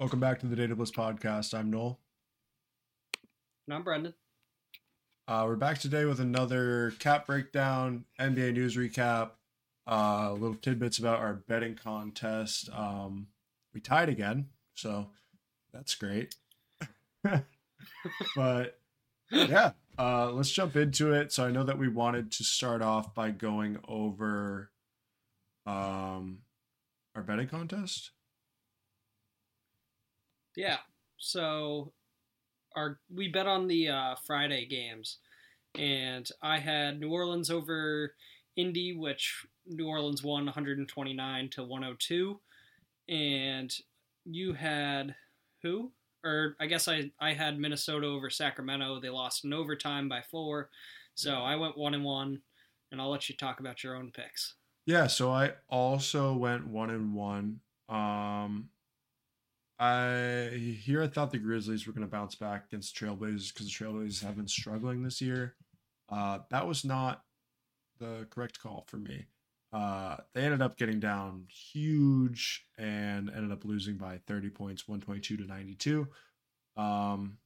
Welcome back to the DataBlitz podcast. I'm Noel. And I'm Brendan. Uh, we're back today with another cap breakdown, NBA news recap, uh, little tidbits about our betting contest. Um, we tied again, so that's great. but yeah, uh, let's jump into it. So I know that we wanted to start off by going over um, our betting contest. Yeah. So our we bet on the uh, Friday games, and I had New Orleans over Indy, which New Orleans won 129 to 102, and you had who? Or I guess I I had Minnesota over Sacramento. They lost in overtime by four, so I went one and one, and I'll let you talk about your own picks. Yeah, so I also went one and one. Um, I here I thought the Grizzlies were going to bounce back against the Trailblazers because the Trailblazers have been struggling this year. Uh, that was not the correct call for me. Uh, they ended up getting down huge and ended up losing by 30 points, 122 to 92. Um,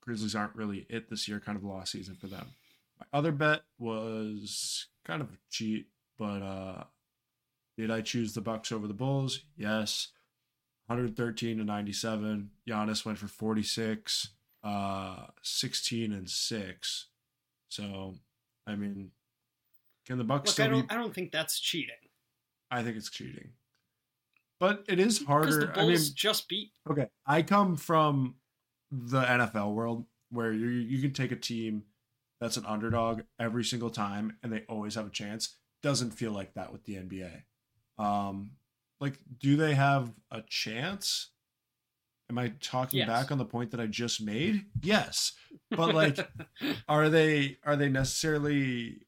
Grizzlies aren't really it this year, kind of a lost season for them. My other bet was kind of a cheat, but uh, did I choose the Bucks over the Bulls? Yes. 113 to 97. Giannis went for 46, uh, 16 and 6. So, I mean, can the Bucks Look, still I don't be I don't think that's cheating. I think it's cheating. But it is harder. the I mean, Bulls just beat okay, I come from the NFL world where you you can take a team that's an underdog every single time and they always have a chance. Doesn't feel like that with the NBA. Um like do they have a chance? Am I talking Yes. back on the point that I just made? Yes. But like are they are they necessarily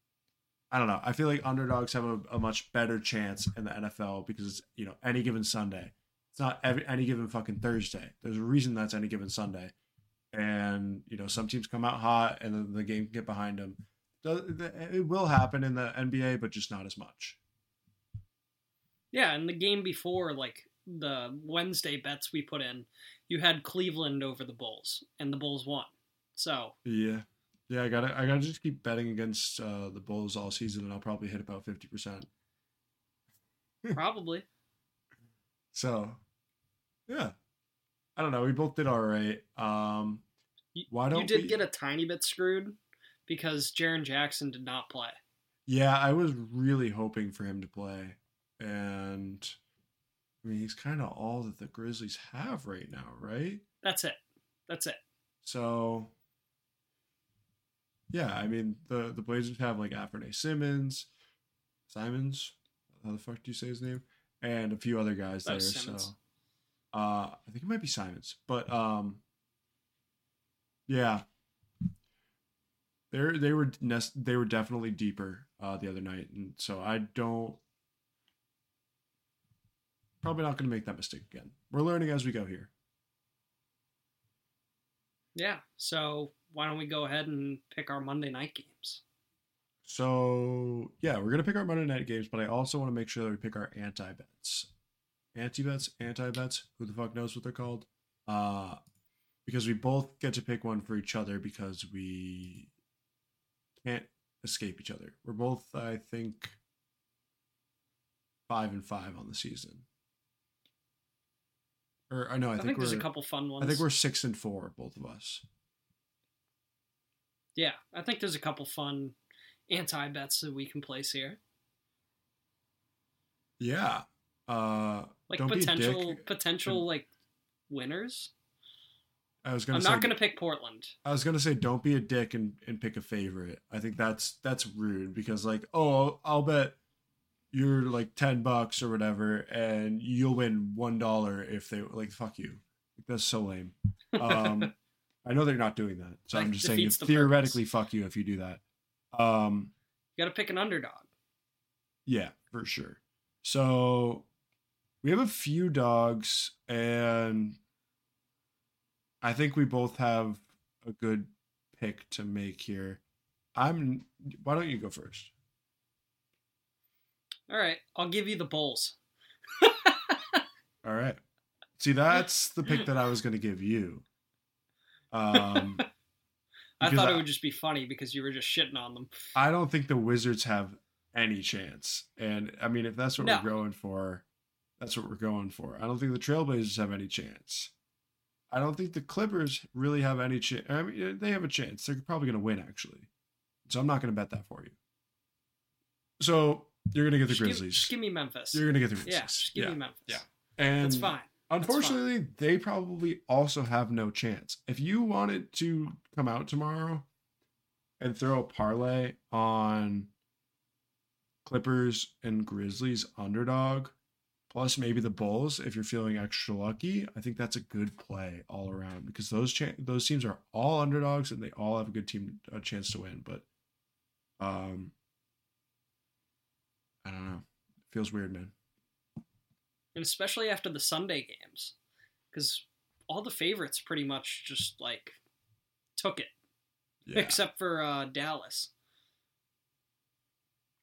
I don't know. I feel like underdogs have a, a much better chance in the NFL because it's you know any given Sunday. It's not every any given fucking Thursday. There's a reason that's any given Sunday, and you know some teams come out hot and then the game can get behind them. It will happen in the NBA, but just not as much. Yeah, and the game before, like the Wednesday bets we put in, you had Cleveland over the Bulls, and the Bulls won. So Yeah, yeah. I gotta I gotta just keep betting against uh, the Bulls all season, and I'll probably hit about fifty percent. probably. So, yeah. I don't know. We both did all right. Um, You, Why don't you did we- get a tiny bit screwed because Jaren Jackson did not play. Yeah, I was really hoping for him to play. And I mean, he's kind of all that the Grizzlies have right now, right? That's it. That's it. So yeah, I mean, the the Blazers have like Afrene Simmons, Simons, how the fuck do you say his name? And a few other guys That there. was So uh I think it might be Simons. But um yeah. They're, they were they were definitely deeper uh, the other night, and so I don't probably not going to make that mistake again. We're learning as we go here. Yeah. So why don't we go ahead and pick our Monday night games? So yeah, we're gonna pick our Monday night games, but I also want to make sure that we pick our anti bets, anti bets, anti bets. Who the fuck knows what they're called? Uh, because we both get to pick one for each other because we can't escape each other. We're both, I think, five and five on the season. Or I know, I, I, think, think, there's a couple fun ones. I think we're six and four, both of us. Yeah, I think there's a couple fun anti bets that we can place here. Yeah. Uh, Like Don't be a potential potential like winners. I was gonna. I'm say, not gonna pick Portland. I was gonna say, don't be a dick and, and pick a favorite. I think that's that's rude because like, oh, I'll bet you're like ten bucks or whatever, and you'll win one dollar if they like fuck you. Like, that's so lame. Um, I know they're not doing that, so Like, I'm just saying defeats the theoretically, fuck you if you do that. Um, You gotta pick an underdog. yeah, for sure. So we have a few dogs, and I think we both have a good pick to make here. I'm. Why don't you go first? All right, I'll give you the Bulls. All right. See, that's the pick that I was going to give you. Um, I thought it would just be funny because you were just shitting on them. I don't think the Wizards have any chance. And I mean, if that's what No. we're going for, that's what we're going for. I don't think the Trailblazers have any chance. I don't think the Clippers really have any chance. I mean, they have a chance. They're probably going to win, actually. So I'm not going to bet that for you. So you're going to get the Just give- Grizzlies. Just give me Memphis. you're going to get the Grizzlies. yeah, just give me Memphis. yeah. And That's fine. That's fine. Unfortunately, they probably also have no chance. If you wanted to come out tomorrow and throw a parlay on Clippers and Grizzlies underdog, plus maybe the Bulls, if you're feeling extra lucky, I think that's a good play all around because those cha- those teams are all underdogs and they all have a good team a chance to win. But um, I don't know. It feels weird, man. and especially after the Sunday games, because all the favorites pretty much just like took it, Yeah. except for uh, Dallas.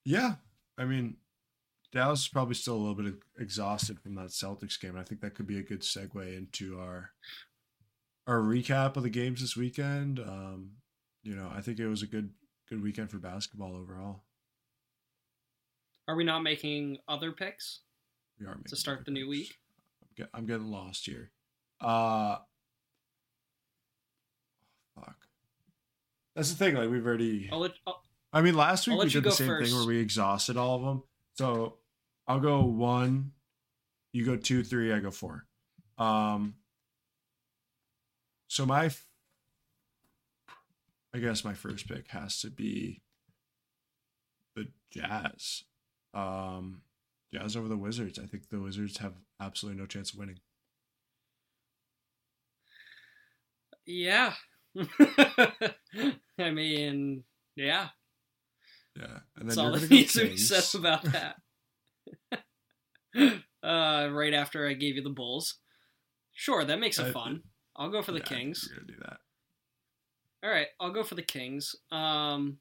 Yeah, I mean, Dallas is probably still a little bit exhausted from that Celtics game. I think that could be a good segue into our our recap of the games this weekend. Um, you know, I think it was a good good weekend for basketball overall. Are we not making other picks? We are making to start the new picks. week? I'm, get, I'm getting lost here. Uh fuck. That's the thing. Like we've already. I'll let, I'll, I mean, last week we did the same first. thing where we exhausted all of them. So I'll go one, you go two, three, I go four. Um. So my, I guess my first pick has to be the Jazz. Um, Jazz over the Wizards. I think the Wizards have absolutely no chance of winning. yeah. I mean, yeah. Yeah, and then all that needs to be said about that. uh, right after I gave you the Bulls. Sure, that makes it I- fun. I'll go for the Yeah, Kings. You're gonna do that. All right, I'll go for the Kings. Um,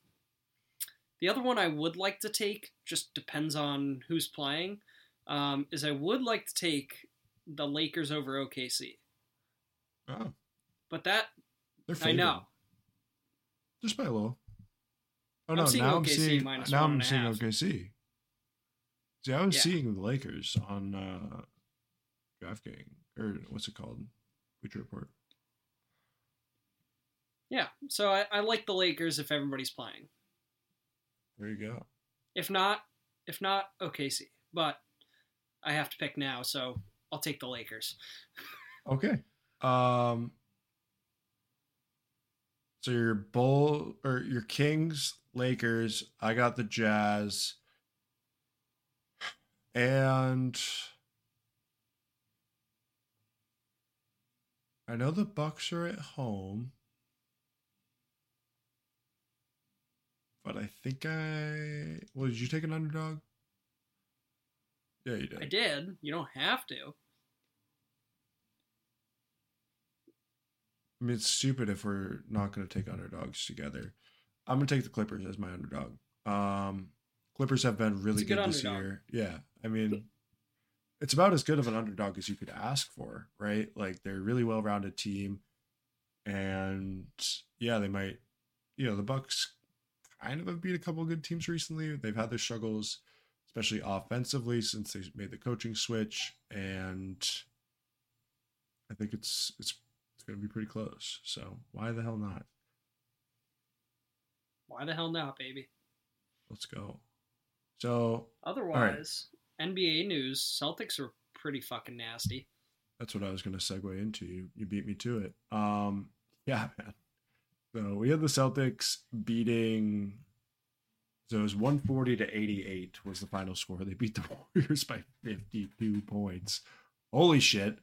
the other one I would like to take just depends on who's playing. Um, is I would like to take the Lakers over OKC, Oh, but that I know. Just by a little. Oh I'm no! seeing now I'm seeing now I'm seeing. OKC. See, I was Yeah. seeing the Lakers on uh DraftKings or what's it called? Future Report. yeah. So I, I like the Lakers if everybody's playing. There you go. If not, if not OKC. But I have to pick now, so I'll take the Lakers. Okay. Um. So your Bull or your Kings, Lakers. I got the Jazz. And I know the Bucks are at home. But I think I well, did you take an underdog? Yeah, you did. I did. You don't have to. I mean, it's stupid if we're not going to take underdogs together. I'm going to take the Clippers as my underdog. Um, Clippers have been really good good, this year. Yeah, I mean, it's about as good of an underdog as you could ask for, right? Like they're a really well-rounded team, and yeah, they might. You know, the Bucks kind of have beat a couple of good teams recently. They've had their struggles, especially offensively, since they made the coaching switch, and I think it's it's it's going to be pretty close. So why the hell not? Why the hell not, baby? Let's go. So Otherwise, NBA news: Celtics are pretty fucking nasty. that's what I was going to segue into. You you beat me to it. Um, yeah, man. So we had the Celtics beating. So it was 140 to 88 was the final score. They beat the Warriors by 52 points. Holy shit.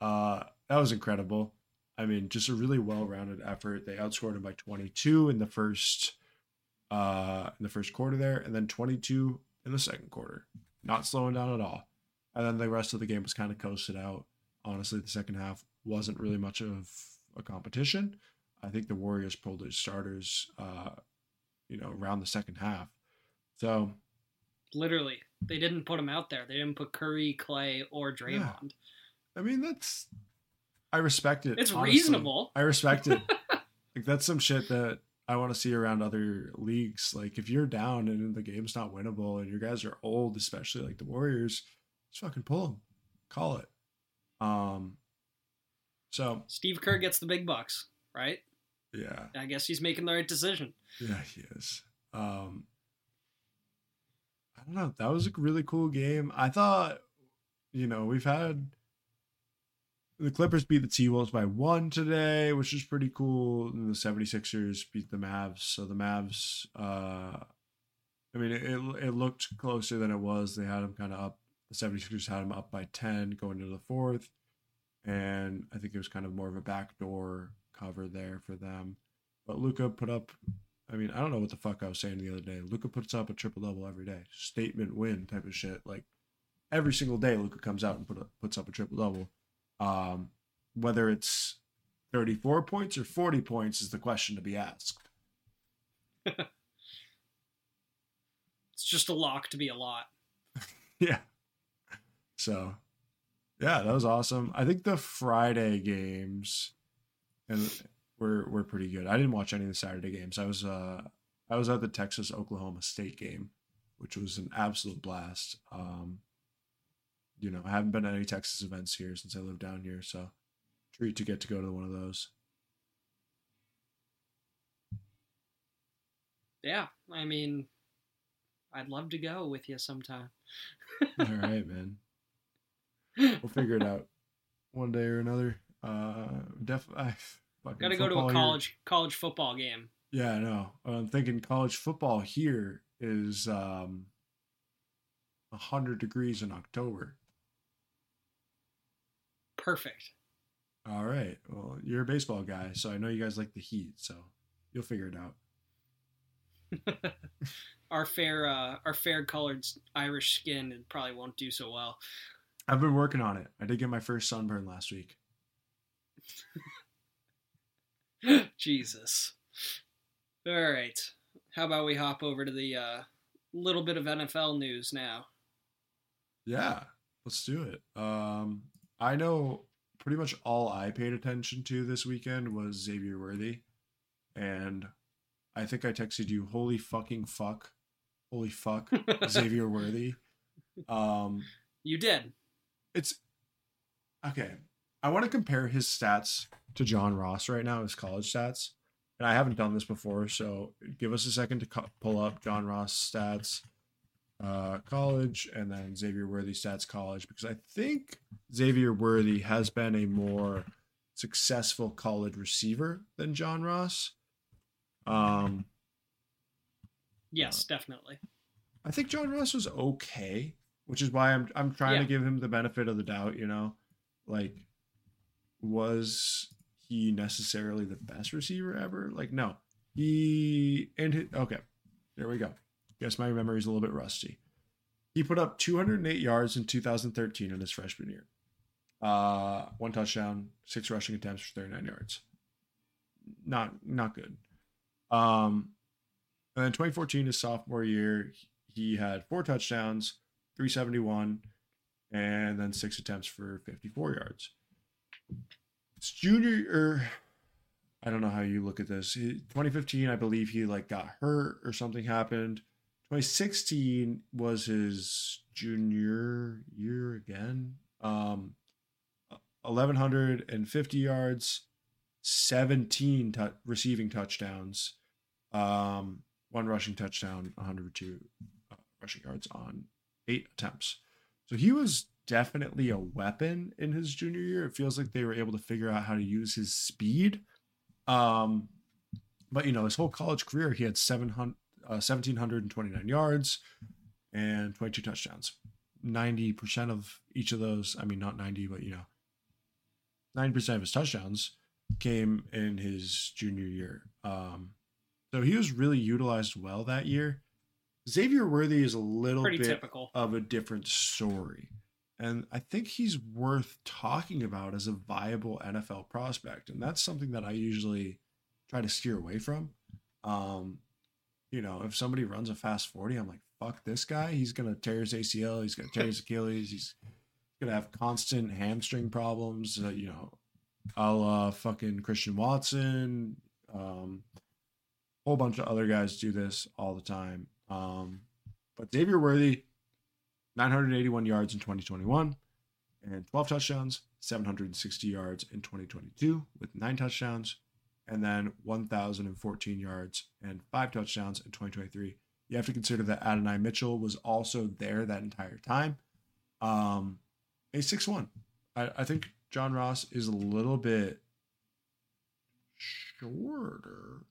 Uh, that was incredible. I mean, just a really well-rounded effort. They outscored them by 22 in the first uh in the first quarter there and then 22 in the second quarter. Not slowing down at all. And then the rest of the game was kind of coasted out. Honestly, the second half wasn't really much of a competition. I think the Warriors pulled their starters uh you know, around the second half. So, Literally, they didn't put them out there. They didn't put Curry, Clay, or Draymond. I mean, that's I respect it. It's honestly. reasonable. I respect it. like that's some shit that I want to see around other leagues. Like if you're down and the game's not winnable and your guys are old, especially like the Warriors, just fucking pull them, call it. Um. So Steve Kerr gets the big bucks, right? Yeah, I guess he's making the right decision. yeah, he is. Um. I don't know. That was a really cool game. I thought, you know, we've had the Clippers beat the T Wolves by one today, which is pretty cool. And the 76ers beat the Mavs. So the Mavs, uh, I mean, it, it looked closer than it was. They had them kind of up. The 76ers had them up by 10 going into the fourth. And I think it was kind of more of a backdoor cover there for them. But Luka put up, I mean, I don't know what the fuck I was saying the other day. Luka puts up a triple double every day. Statement win type of shit. Like every single day, Luka comes out and put up, puts up a triple double. Um, whether it's 34 points or 40 points is the question to be asked. It's just a lock to be a lot. Yeah. So, yeah, that was awesome. I think the Friday games and we're we're pretty good. I didn't watch any of the Saturday games. I was uh I was at the Texas Oklahoma State game, which was an absolute blast. Um you know, I haven't been at any Texas events here since I lived down here, so treat to get to go to one of those. Yeah, I mean, I'd love to go with you sometime. All right, man. We'll figure it out one day or another. Uh, def. I fucking Got to go to a here- college college football game. Yeah, I know. I'm thinking college football here is um, hundred degrees in October. Perfect. All right. Well, you're a baseball guy, so I know you guys like the heat, so you'll figure it out. Our fair uh, our fair colored Irish skin probably won't do so well. I've been working on it. I did get my first sunburn last week. Jesus. All right. How about we hop over to the uh, little bit of NFL news now? Yeah, let's do it. Um, I know pretty much all I paid attention to this weekend was Xavier Worthy, and I think I texted you, "Holy fucking fuck, holy fuck, Xavier Worthy." Um, You did. it's okay. I want to compare his stats to John Ross right now, his college stats, and I haven't done this before, so give us a second to cu- pull up John Ross stats, uh, college, and then Xavier Worthy stats college, because I think Xavier Worthy has been a more successful college receiver than John Ross. Um, Yes, definitely. I think John Ross was okay, which is why I'm I'm trying Yeah. to give him the benefit of the doubt. You know, like was he necessarily the best receiver ever? Like, no, he and his, okay, there we go. Guess my memory's a little bit rusty. He put up 208 yards in 2013 in his freshman year. Uh, one touchdown, six rushing attempts for 39 yards. Not not good. Um, and then 2014, his sophomore year, he had four touchdowns, 371, and then six attempts for 54 yards. It's junior, or I don't know how you look at this. 2015, I believe he like got hurt or something happened. 2016 was his junior year again. Um, 1150 yards, 17 tou receiving touchdowns, um, one rushing touchdown, 102 uh, rushing yards on eight attempts. So he was definitely a weapon in his junior year. It feels like they were able to figure out how to use his speed. Um, but you know, his whole college career, he had 700, uh, 1,729 yards and 22 touchdowns. 90% of each of those, I mean, not 90, but you know, 9% of his touchdowns came in his junior year. Um, so he was really utilized well that year. Xavier Worthy is a little Pretty bit typical. of a different story. And I think he's worth talking about as a viable NFL prospect. And that's something that I usually try to steer away from. Um, you know, if somebody runs a fast 40, I'm like, fuck this guy. He's going to tear his ACL. He's going to tear his Achilles. He's gonna have constant hamstring problems. Uh, you know, a la fucking Christian Watson. Um, whole bunch of other guys do this all the time. Um, but Xavier Worthy, 981 yards in 2021 and 12 touchdowns, 760 yards in 2022 with nine touchdowns, and then 1,014 yards and five touchdowns in 2023. You have to consider that Adonai Mitchell was also there that entire time. Um, a six one. I, I think John Ross is a little bit shorter.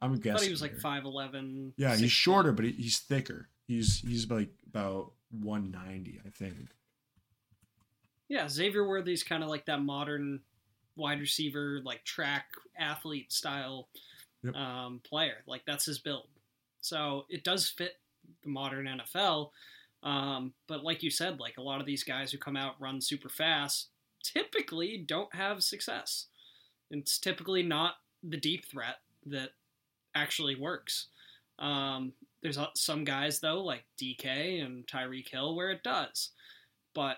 I'm guessing. I thought he was like five eleven. Yeah, he's shorter, but he, he's thicker. He's he's like about 190, I think. Yeah, Xavier Worthy's kind of like that modern wide receiver, like track athlete style Yep. um, player. Like that's his build. So it does fit the modern NFL. Um, but like you said, like a lot of these guys who come out run super fast typically don't have success. It's typically not the deep threat that actually works. Um, there's some guys though, like DK and Tyreek Hill, where it does. But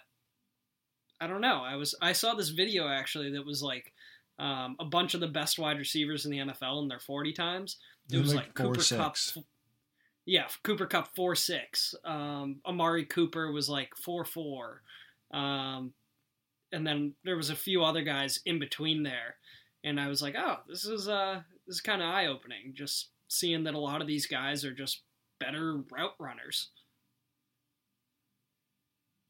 I don't know. I was I saw this video actually that was like um, a bunch of the best wide receivers in the NFL in their 40 times. It was like like, Cooper Kupp. six. Yeah, Cooper Kupp four six. Um, Amari Cooper was like four four, um, and then there was a few other guys in between there, and I was like, oh, this is uh this is kind of eye opening. Just seeing that a lot of these guys are just better route runners.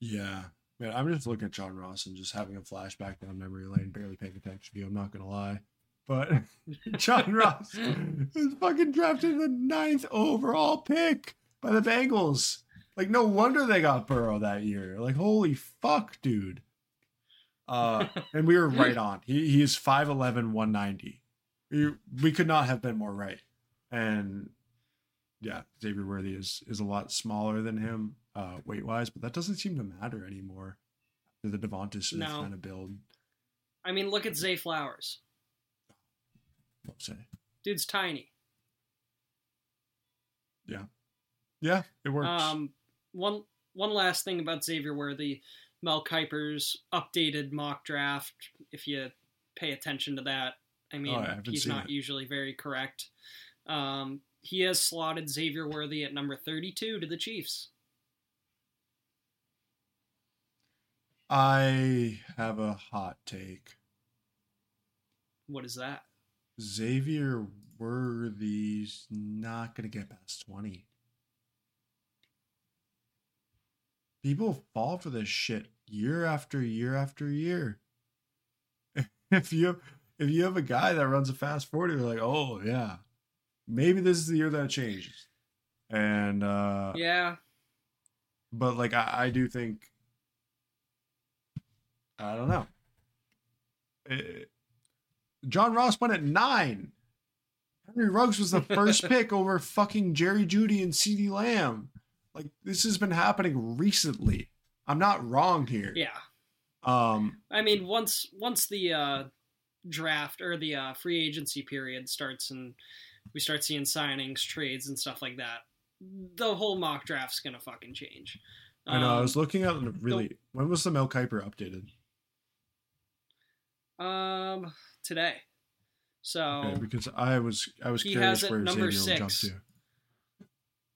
Yeah. Man, I'm just looking at John Ross and just having a flashback down memory lane, barely paying attention to you. I'm not gonna lie. But John Ross was fucking drafted the ninth overall pick by the Bengals. Like, no wonder they got Burrow that year. Like, holy fuck, dude. Uh, and we were right on. He he is 5'11, 190. We, we could not have been more right. And yeah, Xavier Worthy is is a lot smaller than him, uh, weight wise, but that doesn't seem to matter anymore. The DeVonta Smith No. kind of build. I mean, look at Zay Flowers. Say. Dude's tiny. Yeah, yeah, it works. Um, one one last thing about Xavier Worthy, Mel Kiper's updated mock draft. If you pay attention to that, I mean, Oh, I he's not it. usually very correct. Um, he has slotted Xavier Worthy at number thirty-two to the Chiefs. I have a hot take. What is that? Xavier Worthy's not going to get past 20. People fall for this shit year after year after year. If you if you have a guy that runs a fast 40, they're like, "Oh, yeah. Maybe this is the year that changes." And uh Yeah, but like I, I do think I don't know. Eh, John Ross went at nine. Henry Ruggs was the first pick over fucking Jerry Jeudy and CeeDee Lamb. Like this has been happening recently. I'm not wrong here. yeah. Um I mean, once once the uh, draft or the uh, free agency period starts and we start seeing signings, trades, and stuff like that, the whole mock draft's gonna fucking change. I know I Um, was looking at really when was the Mel Kiper updated? Um, today. So Okay, because I was I was He curious has where number Xavier will jump six. to.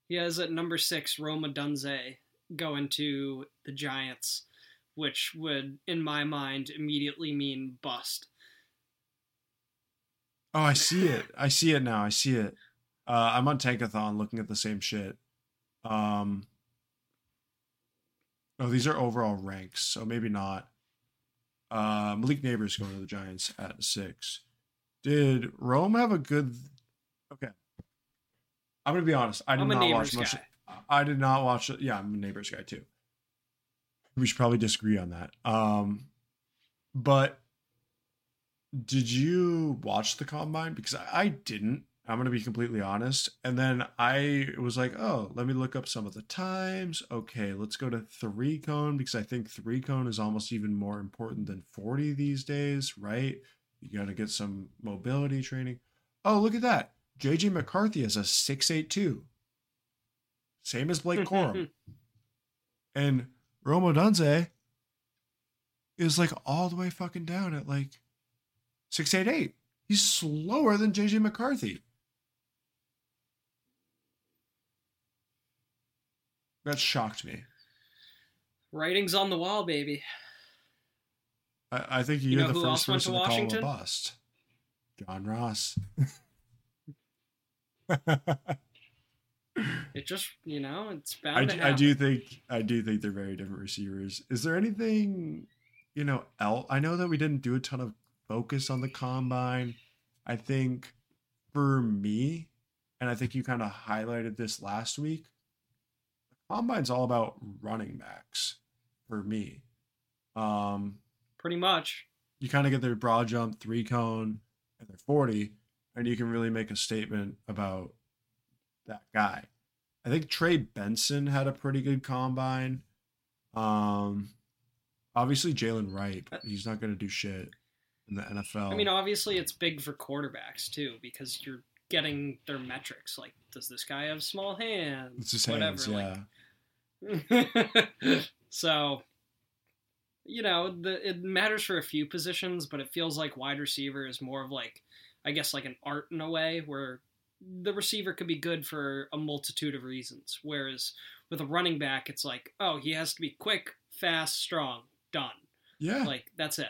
he has at number six Rome Odunze going to the Giants, which would, in my mind, immediately mean bust. Oh, I see it. I see it now. I see it. Uh, I'm on Tankathon looking at the same shit. Um, oh, these are overall ranks, so maybe not. Uh, Malik Nabers going to the Giants at six. Did Rome have a good? Okay, I'm gonna be honest. I did I'm not watch much. guy. I did not watch. Yeah, I'm a Nabers guy too. We should probably disagree on that. Um, but did you watch the combine? Because I, I didn't. I'm gonna be completely honest. And then I was like, oh, let me look up some of the times. Okay, let's go to three cone because I think three cone is almost even more important than 40 these days, right? You gotta get some mobility training. Oh, look at that. JJ McCarthy has a 682. Same as Blake Corum. and Rome Odunze is like all the way fucking down at like 688. He's slower than JJ McCarthy. That shocked me. Writing's on the wall, baby. I, I think you're You know the first went to person to, call him a bust. John Ross. It just, you know, it's I, bound do- I do think I do think they're very different receivers. Is there anything you know else? I know that we didn't do a ton of focus on the combine. I think for me, and I think you kind of highlighted this last week. The combine's all about running backs for me. Um, Pretty much. you kind of get their broad jump, three cone, and their 40, and you can really make a statement about that guy. I think Trey Benson had a pretty good combine. Um, obviously Jaylen Wright, he's not going to do shit in the NFL. I mean, obviously, it's big for quarterbacks too because you're getting their metrics. Like, does this guy have small hands? it's his Whatever. hands, yeah. Like, so, you know, the it matters for a few positions, but it feels like wide receiver is more of like, I guess, like an art in a way where the receiver could be good for a multitude of reasons. Whereas with a running back, it's like, oh, he has to be quick, fast, strong, done. yeah, Like that's it.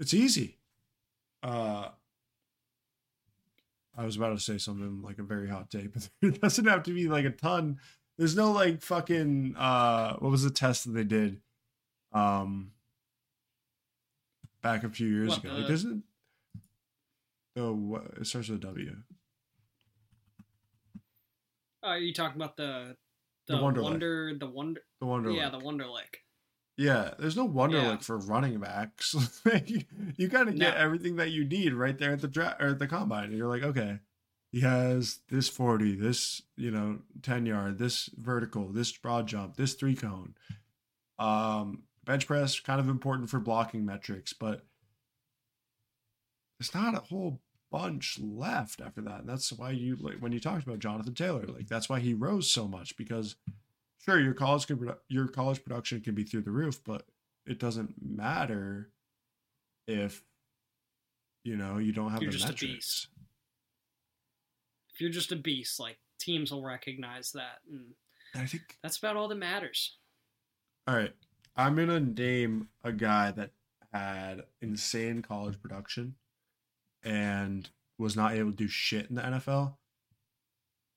It's easy. Uh, I was about to say something like a very hot take, but it doesn't have to be like a ton. There's no like fucking uh what was the test that they did um back a few years What, ago? the- Like doesn't oh what it starts with a W. Uh, are you talking about the The the, Wonderlic. wonder the wonder The Wonder yeah the Wonderlic. Yeah, there's no wonder Yeah. like for running backs. Like, you kind of get No. everything that you need right there at the dra- or at the combine. And you're like, okay, he has this 40, this, you know, 10 yard, this vertical, this broad jump, this three cone. Um, bench press kind of important for blocking metrics, but there's not a whole bunch left after that. And that's why you like when you talked about Jonathan Taylor, like that's why he rose so much because sure your college can your college production can be through the roof, but it doesn't matter if you know you don't have You're the just a metrics. beast. If you're just a beast, like teams will recognize that, and And I think that's about all that matters. all right, I'm gonna name a guy that had insane college production and was not able to do shit in the NFL.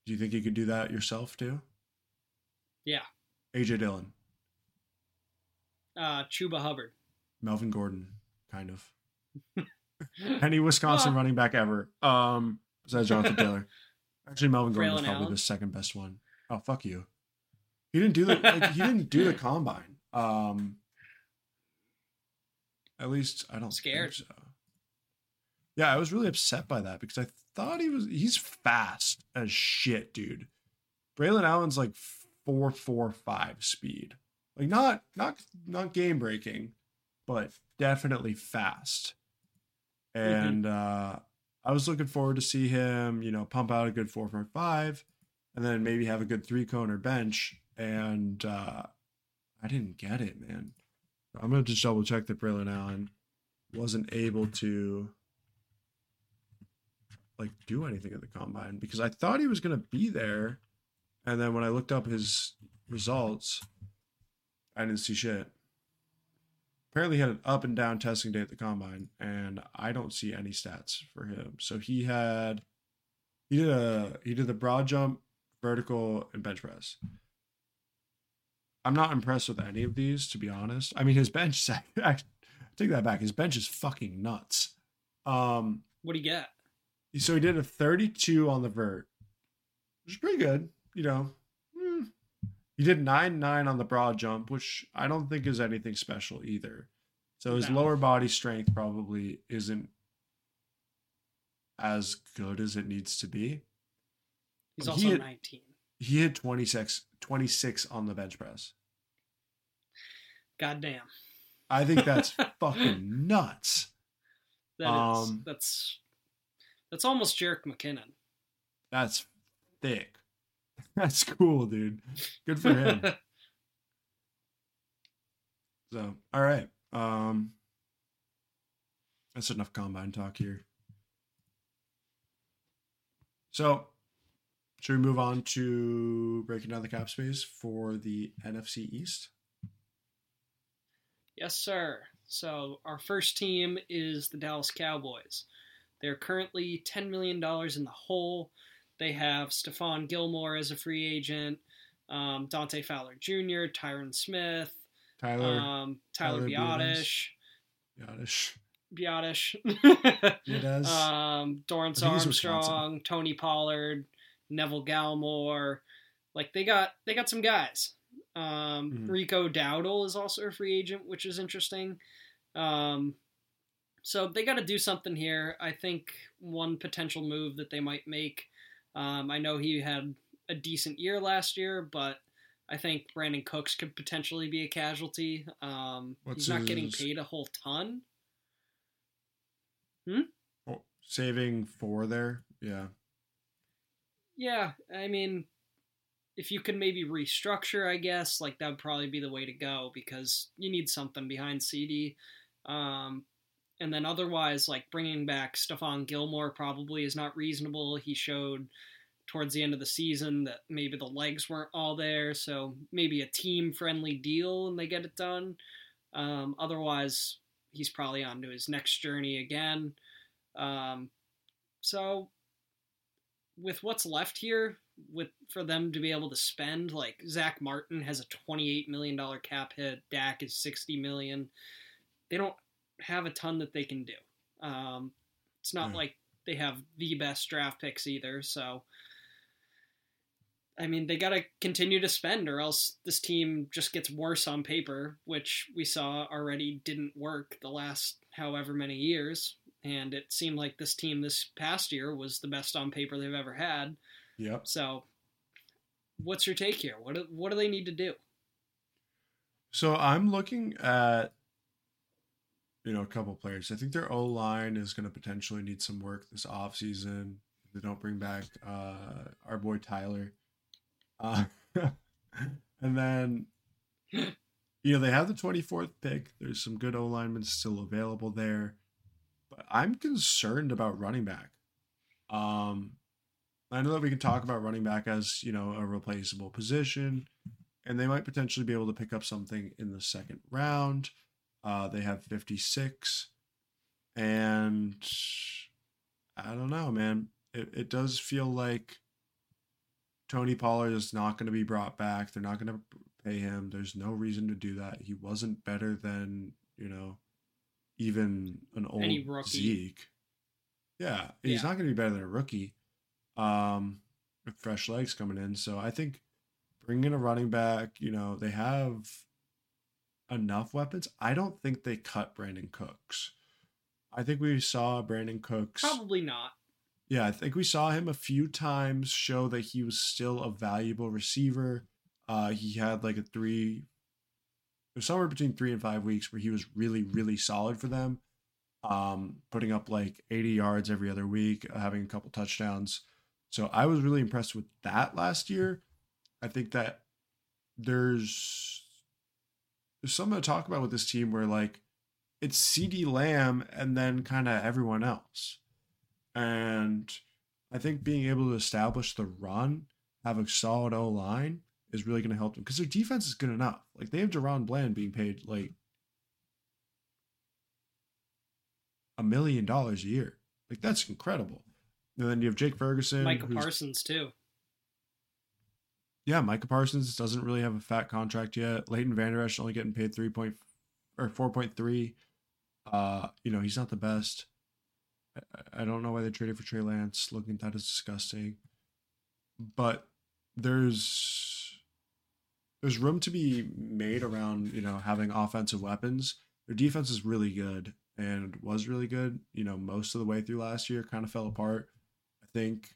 Do you think you could do that yourself too? Yeah. AJ Dillon, Uh, Chuba Hubbard. Melvin Gordon, kind of. Any Wisconsin running back ever. Um, besides Jonathan Taylor. Actually, Melvin Gordon was probably Allen? the second best one. Oh fuck you. He didn't do the like, he didn't do the combine. Um, at least I don't Scared. Think so. Yeah, I was really upset by that because I thought he was he's fast as shit, dude. Braelon Allen's like four four five speed, like not not not game breaking, but definitely fast. And uh, I was looking forward to see him, you know, pump out a good four four five, and then maybe have a good three cone or bench. And uh, I didn't get it, man. I'm gonna just double check that Braelon Allen wasn't able to like do anything at the combine because I thought he was gonna be there, and then when I looked up his results, I didn't see shit. Apparently, he had an up and down testing day at the combine, and I don't see any stats for him. So he had he did a he did the broad jump, vertical, and bench press. I'm not impressed with any of these, to be honest. I mean, his bench. Take that back. His bench is fucking nuts. Um, What do you get? so he did a 32 on the vert, which is pretty good. You know, Hmm. he did nine nine on the broad jump, which I don't think is anything special either. So his No. lower body strength probably isn't as good as it needs to be. He's He also had- 19. He hit 26, 26 on the bench press. God damn. I think that's fucking nuts. That is Um, that's that's almost Jerick McKinnon. That's thick. That's cool, dude. Good for him. So, all right. Um, that's enough combine talk here. So, should we move on to breaking down the cap space for the NFC East? Yes, sir. So our first team is the Dallas Cowboys. They're currently $10 million in the hole. They have Stephon Gilmore as a free agent, um, Dante Fowler Jr., Tyron Smith, Tyler, um, Tyler, Tyler Biotish, Yadish. Biotish, Yadez. um, Dorance I think he's Wisconsin. Armstrong, Tony Pollard, Neville Gallimore. Like they got they got some guys. Um, Mhm. Rico Dowdle is also a free agent, which is interesting. Um, so they got to do something here. I think one potential move that they might make. Um, I know he had a decent year last year, but I think Brandin Cooks could potentially be a casualty. Um, he's not getting paid a whole ton. Oh, saving four there. Yeah. Yeah, I mean, if you could maybe restructure, I guess like that would probably be the way to go because you need something behind CeeDee. Um, and then otherwise, like bringing back Stephon Gilmore probably is not reasonable. He showed towards the end of the season that maybe the legs weren't all there, so maybe a team friendly deal and they get it done. Um, otherwise, he's probably on to his next journey again. Um, so with what's left here, with for them to be able to spend, like Zack Martin has a twenty-eight million dollar cap hit, Dak is sixty million. They don't have a ton that they can do. Um, it's not Yeah. like they have the best draft picks either, so. I mean, they got to continue to spend, or else this team just gets worse on paper, which we saw already didn't work the last however many years. And it seemed like this team this past year was the best on paper they've ever had. Yep. So, what's your take here? What do, what do they need to do? So I'm looking at you know a couple players. I think their O line is going to potentially need some work this offseason. They don't bring back uh, our boy Tyler, uh, and then you know they have the 24th pick. There's some good O linemen still available there, but I'm concerned about running back. Um, I know that we can talk about running back as you know a replaceable position and they might potentially be able to pick up something in the second round. Uh, they have 56, and I don't know, man. It, it does feel like Tony Pollard is not going to be brought back. They're not going to pay him. There's no reason to do that. He wasn't better than, you know, even an old Zeke. Yeah, he's Yeah. not going to be better than a rookie um, with fresh legs coming in. So I think bringing a running back. You know, they have enough weapons. I don't think they cut Brandin Cooks. I think we saw Brandin Cooks. Probably not. Yeah, I think we saw him a few times show that he was still a valuable receiver. Uh, he had like a three, somewhere between three and five weeks where he was really, really solid for them. Um, putting up like 80 yards every other week, uh, having a couple touchdowns. So I was really impressed with that last year. I think that there's there's something to talk about with this team where like it's CeeDee Lamb and then kind of everyone else. And I think being able to establish the run, have a solid O line is really going to help them because their defense is good enough. Like they have DaRon Bland being paid like a million dollars a year. Like that's incredible. And then you have Jake Ferguson. Who's- Parsons too. Yeah, Micah Parsons doesn't really have a fat contract yet. Leighton Vander Esch only getting paid three point or four point three. Uh, you know, he's not the best. I, I don't know why they traded for Trey Lance. Looking at that is disgusting. But there's there's room to be made around, you know, having offensive weapons. Their defense is really good and was really good, you know, most of the way through last year, kind of fell apart. I think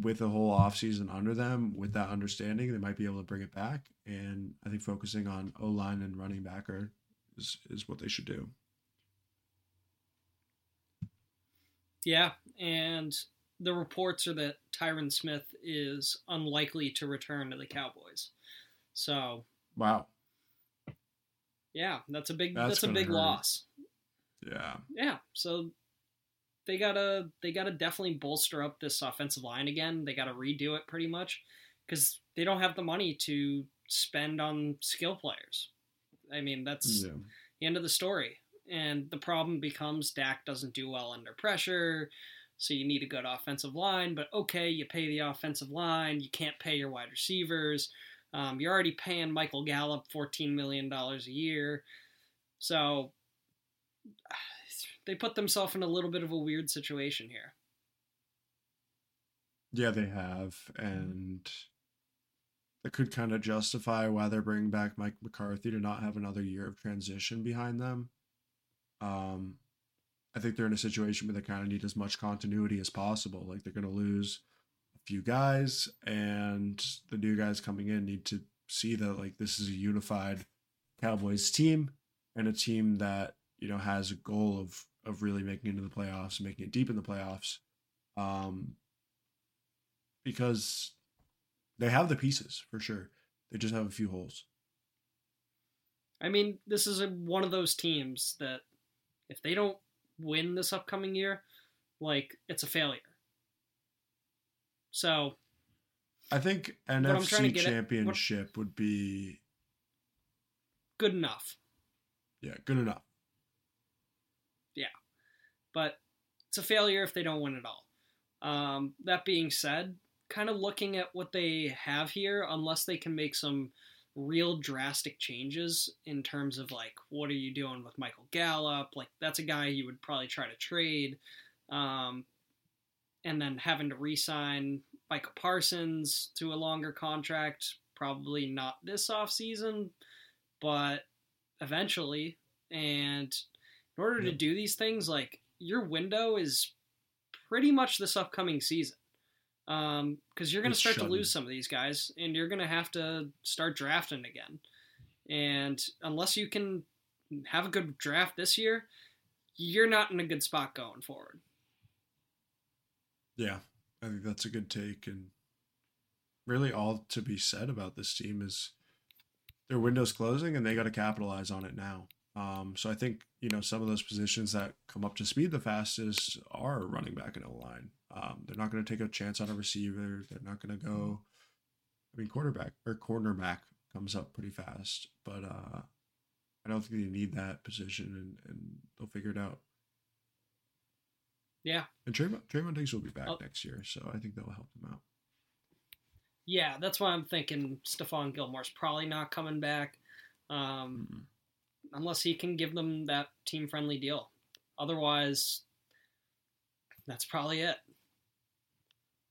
with the whole offseason under them, with that understanding, they might be able to bring it back. And I think focusing on O line and running back are, is, is what they should do. Yeah, and the reports are that Tyron Smith is unlikely to return to the Cowboys. So Wow. Yeah, that's a big That's that's, a big hurt. loss. Yeah. Yeah, so they gotta they gotta definitely bolster up this offensive line again. They gotta redo it pretty much because they don't have the money to spend on skill players. I mean, that's Yeah. the end of the story. And the problem becomes Dak doesn't do well under pressure, so you need a good offensive line. But okay, you pay the offensive line, you can't pay your wide receivers. Um, you're already paying Michael Gallup $14 million a year. So they put themselves in a little bit of a weird situation here. Yeah, they have, and that could kind of justify why they're bringing back Mike McCarthy to not have another year of transition behind them. Um, I think they're in a situation where they kind of need as much continuity as possible. Like they're going to lose a few guys, and the new guys coming in need to see that like this is a unified Cowboys team and a team that you know has a goal of of really making it into the playoffs, making it deep in the playoffs. Um, because they have the pieces for sure. They just have a few holes. I mean, this is a, one of those teams that if they don't win this upcoming year, like it's a failure. So I think I'm trying to NFC get at- what- championship would be good enough, yeah, good enough. But it's a failure if they don't win at all. Um, that being said, kind of looking at what they have here, unless they can make some real drastic changes in terms of like what are you doing with Michael Gallup? Like that's a guy you would probably try to trade. Um, and then having to re-sign Micah Parsons to a longer contract, probably not this offseason, but eventually. And in order to do these things, like your window is pretty much this upcoming season. Um, because you're going to start to lose some of these guys, and you're going to have to start drafting again. And unless you can have a good draft this year, you're not in a good spot going forward. Yeah, I think that's a good take. And really, all to be said about this team is their window's closing and they got to capitalize on it now. Um, so I think, you know, some of those positions that come up to speed the fastest are running back and O line. Um, they're not going to take a chance on a receiver. They're not going to go, I mean, quarterback or cornerback comes up pretty fast, but uh, I don't think they need that position and, and they'll figure it out. Yeah. And Trevon, Trevon Diggs will be back Oh. next year, so I think that will help them out. Yeah, that's why I'm thinking Stephon Gilmore's probably not coming back. Um, Mm. Unless he can give them that team friendly deal. Otherwise, that's probably it.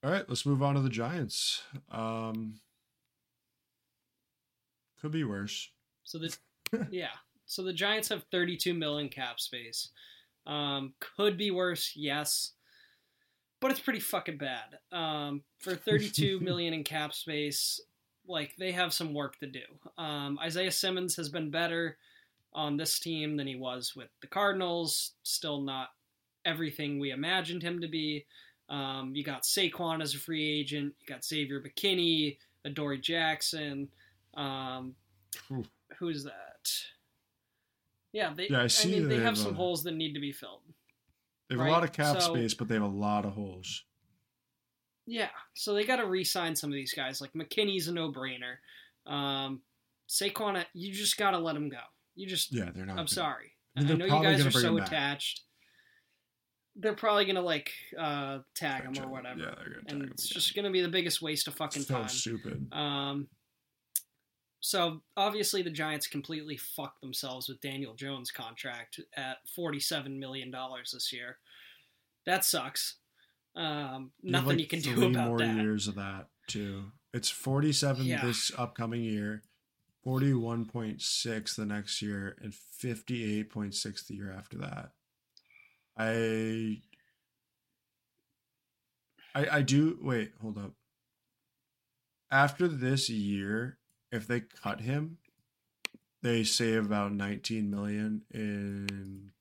All right, let's move on to the Giants. Um, could be worse. So the yeah, so the Giants have 32 million cap space. Um, could be worse, yes, but it's pretty fucking bad. Um, for 32 million in cap space, like they have some work to do. Um, Isaiah Simmons has been better on this team than he was with the Cardinals. Still not everything we imagined him to be. Um, you got Saquon as a free agent. You got Xavier McKinney, Adoree Jackson. Um, who's that? Yeah, they. Yeah, I see I, mean, they have some a- holes that need to be filled. They have Right, a lot of cap so- space, but they have a lot of holes. Yeah, so they got to re-sign some of these guys. Like McKinney's a no-brainer. Um, Saquon, you just got to let him go. You just. Yeah, they're not. I'm gonna- sorry. I I, mean, they're know you guys are so attached. They're probably gonna like uh, tag him or whatever, Yeah, they're gonna tag and him it's again. just gonna be the biggest waste of fucking so time. stupid. Um, so obviously the Giants completely fucked themselves with Daniel Jones' contract at forty-seven million dollars this year. That sucks. Um, You nothing like, you can do about more that. years of that too. It's 47 Yeah. this upcoming year, 41.6 the next year, and 58.6 the year after that. I, I, I do wait. Hold up. After this year, if they cut him, they save about 19 million in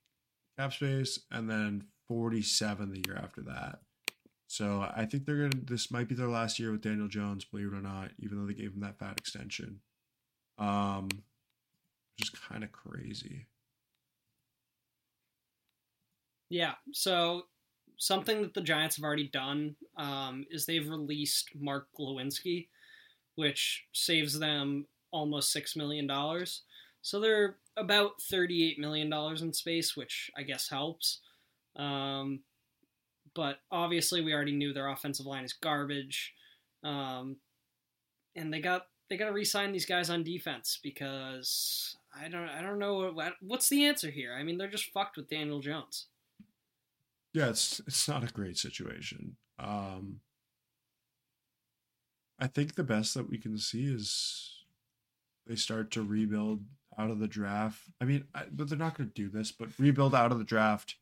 cap space, and then 47 the year after that. So I think they're gonna. This might be their last year with Daniel Jones, believe it or not. Even though they gave him that fat extension, um, which is kind of crazy. Yeah. So something that the Giants have already done um, is they've released Mark Glowinski, which saves them almost six million dollars. So they're about thirty-eight million dollars in space, which I guess helps. Um, but obviously, we already knew their offensive line is garbage, um, and they got they got to re-sign these guys on defense because I don't I don't know what, what's the answer here. I mean, they're just fucked with Daniel Jones. Yeah, it's it's not a great situation. Um, I think the best that we can see is they start to rebuild out of the draft. I mean, I, but they're not going to do this, but rebuild out of the draft,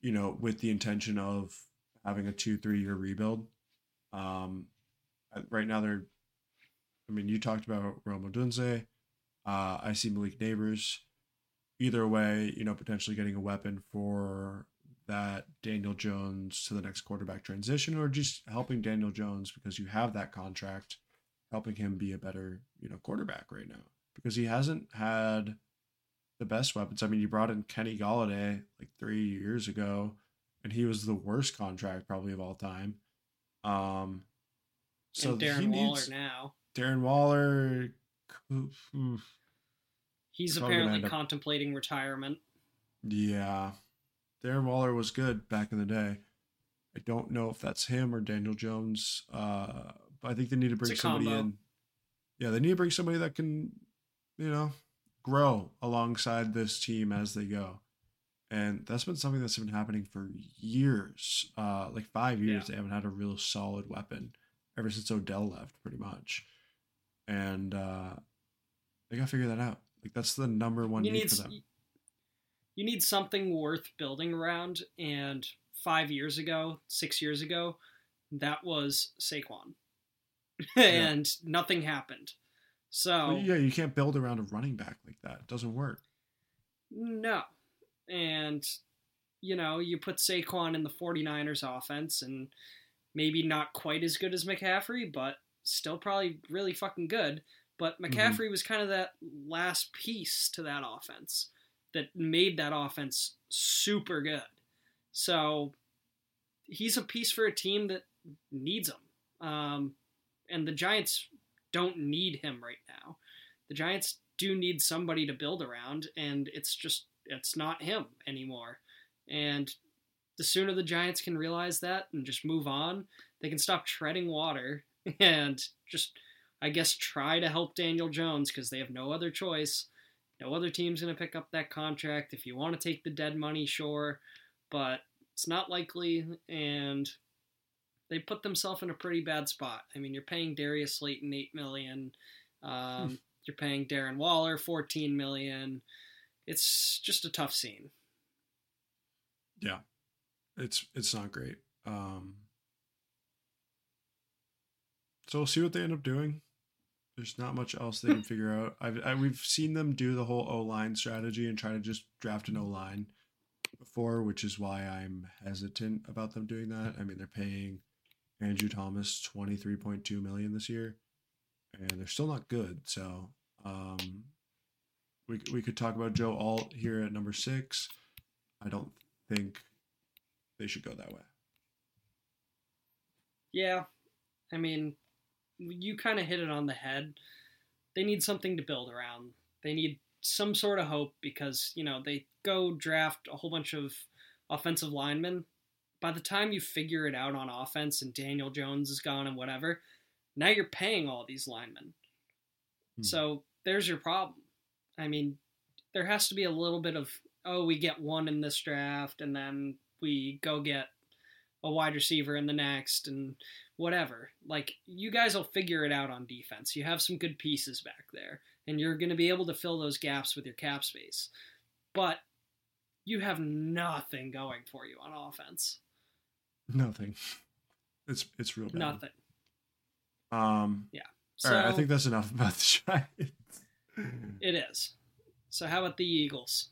you know, with the intention of having a two three year rebuild. Um, right now they're, I mean, you talked about Rome Odunze. Uh, I see Malik Nabers. Either way, you know, potentially getting a weapon for that Daniel Jones to the next quarterback transition or just helping Daniel Jones because you have that contract, helping him be a better, you know, quarterback right now because he hasn't had the best weapons. I mean, you brought in Kenny Golladay like three years ago, and he was the worst contract probably of all time. Um, so and Darren Waller now. Darren Waller. He's apparently contemplating retirement. Yeah, Darren Waller was good back in the day. I don't know if that's him or Daniel Jones. Uh, but I think they need to bring somebody combo. in. Yeah, they need to bring somebody that can, you know, grow alongside this team as they go. And that's been something that's been happening for years. Uh, like five years, yeah. they haven't had a real solid weapon ever since Odell left, pretty much. And uh, they got to figure that out. Like that's the number one you need, need for them you need something worth building around. And five years ago, six years ago, that was Saquon, and yeah. nothing happened. So well, yeah, you can't build around a running back like that. It doesn't work. No, and you know you put Saquon in the 49ers offense, and maybe not quite as good as McCaffrey, but still probably really fucking good. But mm-hmm. McCaffrey mm-hmm. was kind of that last piece to that offense that made that offense super good. So he's a piece for a team that needs him. Um, and the Giants don't need him right now. The Giants do need somebody to build around, and it's just it's not him anymore. And the sooner the Giants can realize that and just move on, they can stop treading water and just, I guess, try to help Daniel Jones because they have no other choice. No other team's going to pick up that contract. If you want to take the dead money, sure, but it's not likely. And they put themselves in a pretty bad spot. I mean, you're paying Darius Slayton eight million. Um, hmm. you're paying Darren Waller fourteen million. It's just a tough scene. Yeah, it's it's not great. Um, so we'll see what they end up doing. There's not much else they can figure out. I've I, we've seen them do the whole O line strategy and try to just draft an O line before, which is why I'm hesitant about them doing that. I mean, they're paying Andrew Thomas twenty three point two million this year, and they're still not good. So, um, we we could talk about Joe Alt here at number six. I don't think they should go that way. Yeah, I mean, you kind of hit it on the head. They need something to build around. They need some sort of hope because, you know, they go draft a whole bunch of offensive linemen. By the time you figure it out on offense and Daniel Jones is gone and whatever, now you're paying all these linemen. Hmm. So there's your problem. I mean, there has to be a little bit of, oh, we get one in this draft and then we go get a wide receiver in the next and whatever. Like you guys will figure it out on defense. You have some good pieces back there and you're going to be able to fill those gaps with your cap space. But you have nothing going for you on offense. Nothing. It's it's real bad. Nothing. Um yeah. So, all right, I think that's enough about the Giants. it is. So how about the Eagles?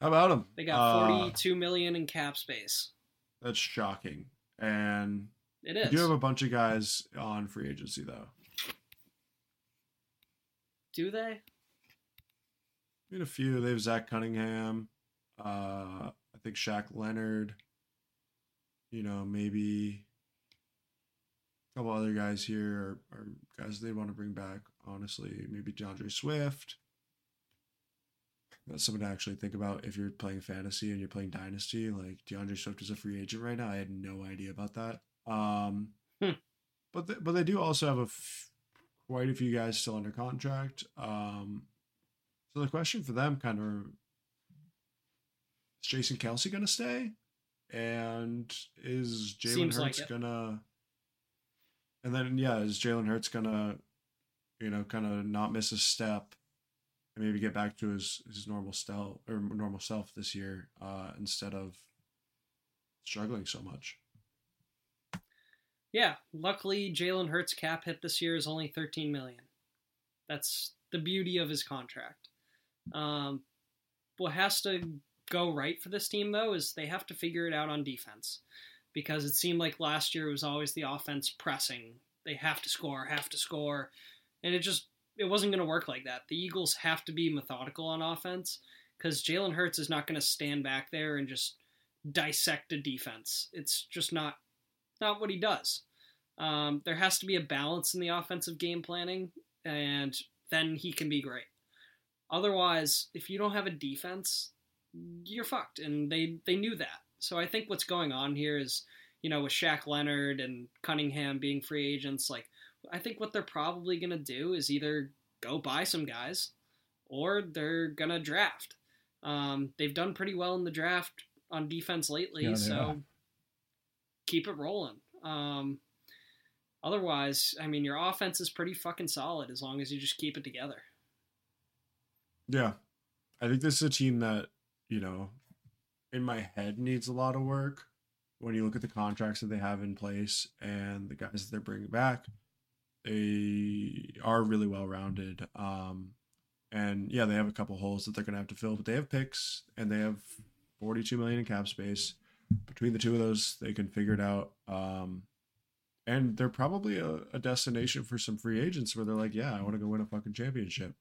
How about them? They got forty-two uh, million in cap space. That's shocking. And it is. You do have a bunch of guys on free agency though. Do they? I mean, a few. They have Zach Cunningham. Uh, I think Shaq Leonard. You know, maybe a couple other guys here are, are guys they want to bring back. Honestly, maybe D'Andre Swift. That's something to actually think about if you're playing fantasy and you're playing dynasty. Like D'Andre Swift is a free agent right now. I had no idea about that. Um, Hmm. but they, but they do also have a f- quite a few guys still under contract. Um, so the question for them kind of is Jason Kelce going to stay, and is Jalen Seems like Hurts gonna? And then yeah, is Jalen Hurts gonna, you know, kind of not miss a step, and maybe get back to his his normal self or normal self this year, uh, instead of struggling so much. Yeah, luckily Jalen Hurts cap hit this year is only 13 million. That's the beauty of his contract. Um, what has to go right for this team though is they have to figure it out on defense because it seemed like last year it was always the offense pressing. They have to score, have to score, and it just it wasn't going to work like that. The Eagles have to be methodical on offense because Jalen Hurts is not going to stand back there and just dissect a defense. It's just not not what he does. Um, there has to be a balance in the offensive game planning, and then he can be great. Otherwise, if you don't have a defense, you're fucked, and they they knew that. So I think what's going on here is, you know, with Shaq Leonard and Cunningham being free agents, like I think what they're probably gonna do is either go buy some guys, or they're gonna draft. Um, they've done pretty well in the draft on defense lately, Yeah, so are. Keep it rolling. Um, otherwise, I mean, your offense is pretty fucking solid as long as you just keep it together. Yeah. I think this is a team that, you know, in my head needs a lot of work. When you look at the contracts that they have in place and the guys that they're bringing back, they are really well rounded. Um, and yeah, they have a couple holes that they're going to have to fill, but they have picks and they have 42 million in cap space. Between the two of those, they can figure it out. Um, and they're probably a, a destination for some free agents where they're like, yeah, I want to go win a fucking championship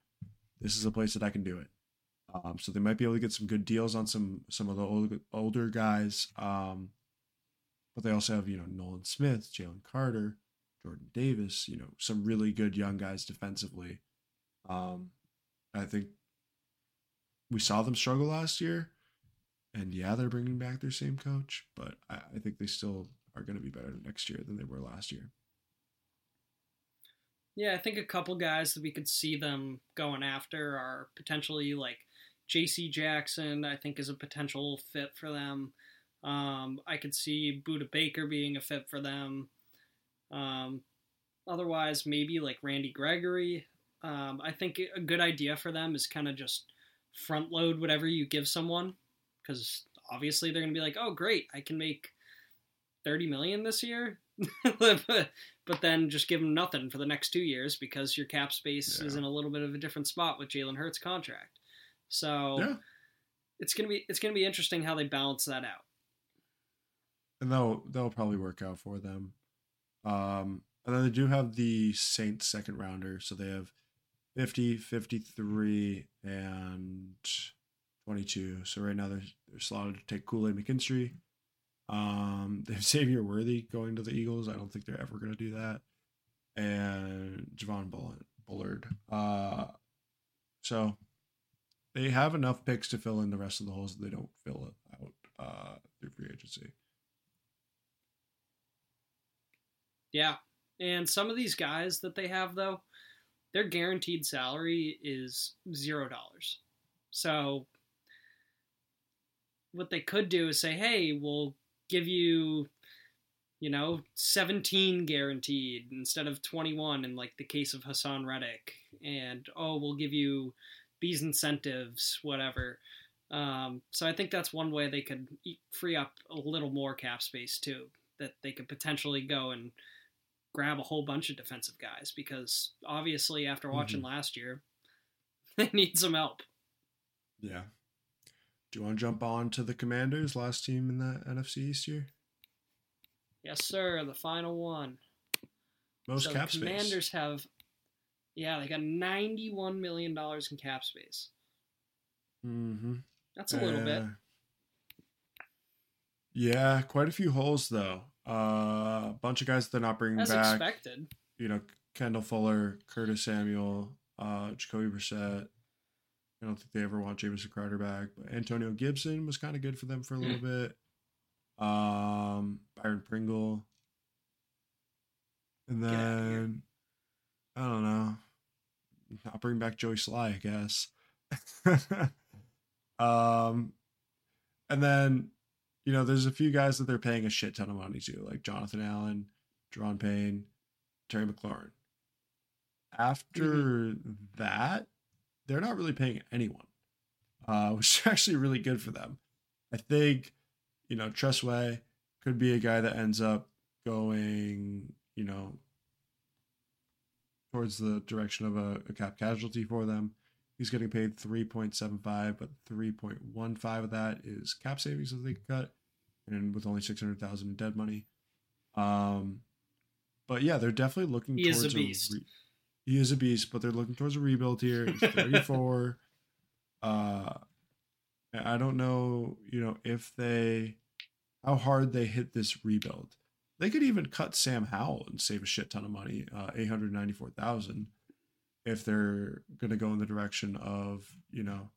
this is a place that I can do it. Um, so they might be able to get some good deals on some some of the old, older guys. Um, but they also have you know Nolan Smith, Jalen Carter, Jordan Davis. You know some really good young guys defensively. Um, I think we saw them struggle last year, and yeah, they're bringing back their same coach, but I, I think they still are going to be better next year than they were last year. Yeah, I think a couple guys that we could see them going after are potentially like J.C. Jackson. I think is a potential fit for them. Um, I could see Budda Baker being a fit for them. Um, otherwise, maybe like Randy Gregory. Um, I think a good idea for them is kind of just front load whatever you give someone, because obviously they're gonna be like, oh great, I can make thirty million this year. but then just give them nothing for the next two years because your cap space Yeah. is in a little bit of a different spot with Jalen Hurts' contract. So Yeah, it's gonna be it's gonna be interesting how they balance that out. and they'll they'll probably work out for them. Um, and then they do have the Saints second rounder, so they have 50, 53, and 22. So right now they're, they're slotted to take Kool Aid McKinstry. Um, they have Xavier Worthy going to the Eagles. I don't think they're ever going to do that. And Javon Bullard. Uh, so they have enough picks to fill in the rest of the holes that they don't fill out uh, through free agency. Yeah. And some of these guys that they have though, their guaranteed salary is zero dollars. So what they could do is say, hey, we'll give you, you know, 17 guaranteed instead of 21 in like the case of Haason Reddick. And oh, we'll give you these incentives, whatever. Um, so I think that's one way they could free up a little more cap space too. That they could potentially go and grab a whole bunch of defensive guys because obviously after watching last year, they need some help. Yeah. Do you want to jump on to the Commanders, last team in the NFC East year? Yes, sir. The final one. Most so cap the space. Commanders have, yeah, they got ninety-one million dollars in cap space. Mm-hmm. That's a little bit. Uh, Yeah, quite a few holes though. Uh, a bunch of guys they're not bringing As back. expected. You know, Kendall Fuller, Curtis Samuel, uh, Jacoby Brissett. I don't think they ever want Jameson Crowder back, but Antonio Gibson was kind of good for them for a little bit. Um, Byron Pringle, and Get outta here. then I don't know. I'll bring back Joey Slye, I guess. um, and then you know, there's a few guys that they're paying a shit ton of money to, like Jonathan Allen, Daron Payne, Terry McLaurin. After that, they're not really paying anyone, uh, which is actually really good for them. I think, you know, Tress Way could be a guy that ends up going, you know, towards the direction of a, a cap casualty for them. He's getting paid 3.75, but 3.15 of that is cap savings that they cut, and with only 600,000 in dead money. Um, but yeah, they're definitely looking He is towards a beast. re- he is a beast, but they're looking towards a rebuild here. He's 34. uh, I don't know, you know, if they how hard they hit this rebuild. They could even cut Sam Howell and save a shit ton of money, uh, 894,000 if they're going to go in the direction of, you know,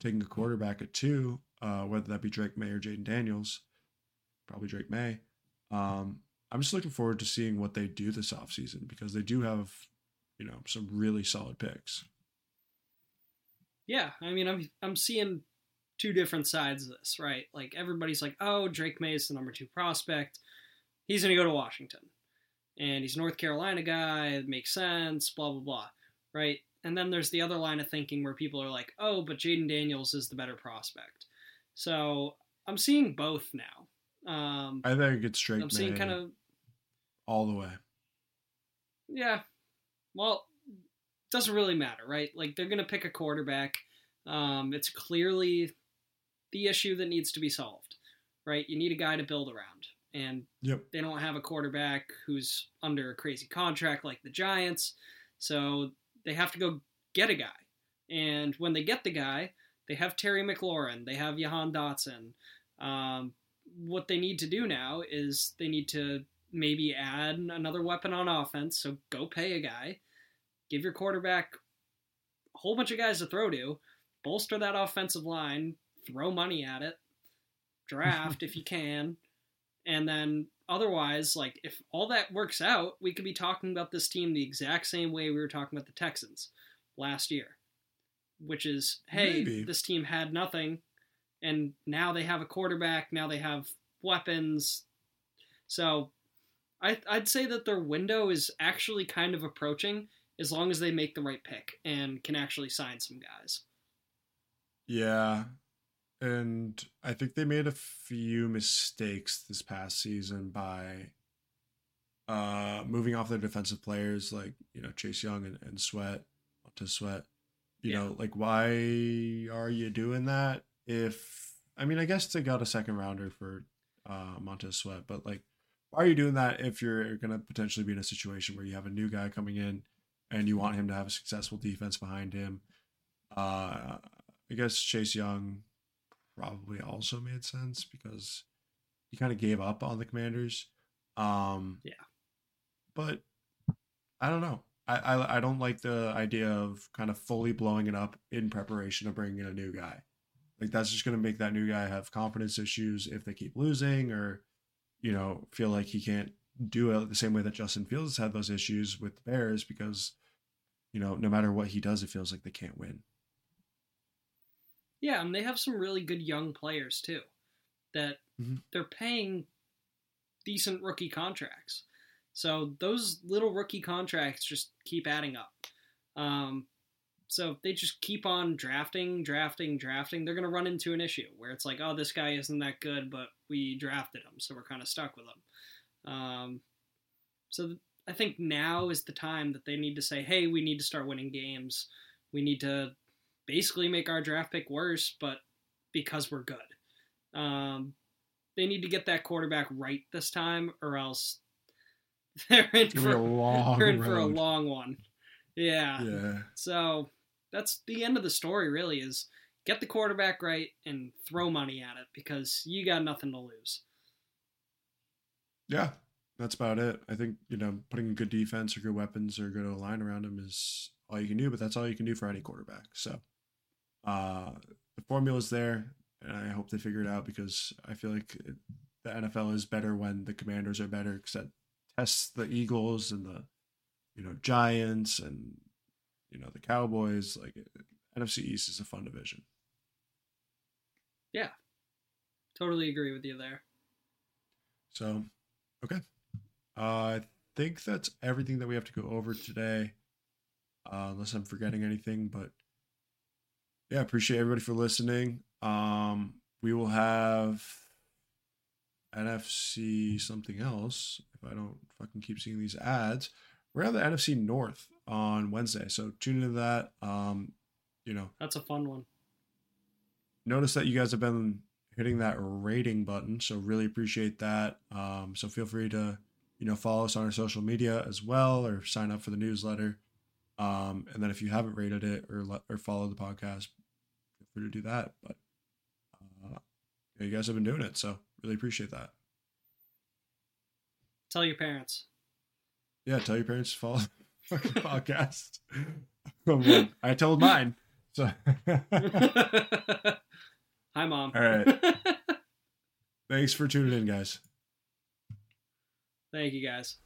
taking a quarterback at two, uh, whether that be Drake Maye or Jayden Daniels, probably Drake Maye. Um, I'm just looking forward to seeing what they do this offseason because they do have, you know, some really solid picks. Yeah, I mean, I'm I'm seeing two different sides of this, right? Like everybody's like, "Oh, Drake Maye is the number two prospect. He's going to go to Washington, and he's a North Carolina guy. It makes sense. Blah blah blah, right?" And then there's the other line of thinking where people are like, "Oh, but Jayden Daniels is the better prospect." So I'm seeing both now. Um, I think it's Drake I'm seeing kind of all the way. Yeah. Well, doesn't really matter, right? Like they're gonna pick a quarterback. Um, it's clearly the issue that needs to be solved, right? You need a guy to build around, and Yep. they don't have a quarterback who's under a crazy contract like the Giants, so they have to go get a guy. And when they get the guy, they have Terry McLaurin, they have Jahan Dotson. Um, what they need to do now is they need to maybe add another weapon on offense. So go pay a guy, give your quarterback a whole bunch of guys to throw to, bolster that offensive line, throw money at it, draft if you can, and then otherwise, like if all that works out, we could be talking about this team the exact same way we were talking about the Texans last year, which is hey, Maybe. this team had nothing, and now they have a quarterback, now they have weapons, so. I, I'd say that their window is actually kind of approaching as long as they make the right pick and can actually sign some guys. Yeah. And I think they made a few mistakes this past season by uh moving off their defensive players like, you know, Chase Young and, and Sweat to Sweat. You Yeah. know, like why are you doing that if I mean I guess they got a second rounder for uh Montez Sweat, but like why are you doing that if you're gonna potentially be in a situation where you have a new guy coming in and you want him to have a successful defense behind him? Uh I guess Chase Young probably also made sense because he kind of gave up on the Commanders. Um, Yeah. but I don't know. I, I I don't like the idea of kind of fully blowing it up in preparation of bringing in a new guy. Like that's just going to make that new guy have confidence issues if they keep losing, or you know feel like he can't do it the same way that Justin Fields had those issues with the Bears because you know no matter what he does, it feels like they can't win. Yeah, and they have some really good young players too that Mhm. they're paying decent rookie contracts. So those little rookie contracts just keep adding up. Um, so they just keep on drafting, drafting, drafting, they're going to run into an issue where it's like, oh, this guy isn't that good, but we drafted him, so we're kind of stuck with him. Um, so th- I think now is the time that they need to say, hey, we need to start winning games. We need to basically make our draft pick worse, but because we're good. Um, they need to get that quarterback right this time, or else they're in It's gonna be a for, long they're in for a long one. Yeah. Yeah. So that's the end of the story. Really, is get the quarterback right and throw money at it because you got nothing to lose. Yeah, that's about it. I think you know putting a good defense or good weapons or good line around him is all you can do, but that's all you can do for any quarterback. So uh, the formula's there, and I hope they figure it out because I feel like it, the NFL is better when the Commanders are better because that tests the Eagles and the you know Giants and you know the Cowboys. Like NFC East is a fun division. Yeah, totally agree with you there. So, okay. Uh, I think that's everything that we have to go over today, uh, unless I'm forgetting anything. But yeah, appreciate everybody for listening. Um, we will have NFC something else if I don't fucking keep seeing these ads. We're gonna have the NFC North on Wednesday, so tune into that. Um, you know, that's a fun one. Notice that you guys have been hitting that rating button, so really appreciate that. Um, so feel free to you know follow us on our social media as well, or sign up for the newsletter. Um, and then if you haven't rated it or let, or followed the podcast, feel free to do that. But uh, you guys have been doing it, so really appreciate that. Tell your parents. Yeah, tell your parents to follow the podcast. Oh, I told mine. So Hi mom. All right. Thanks for tuning in, guys. Thank you guys.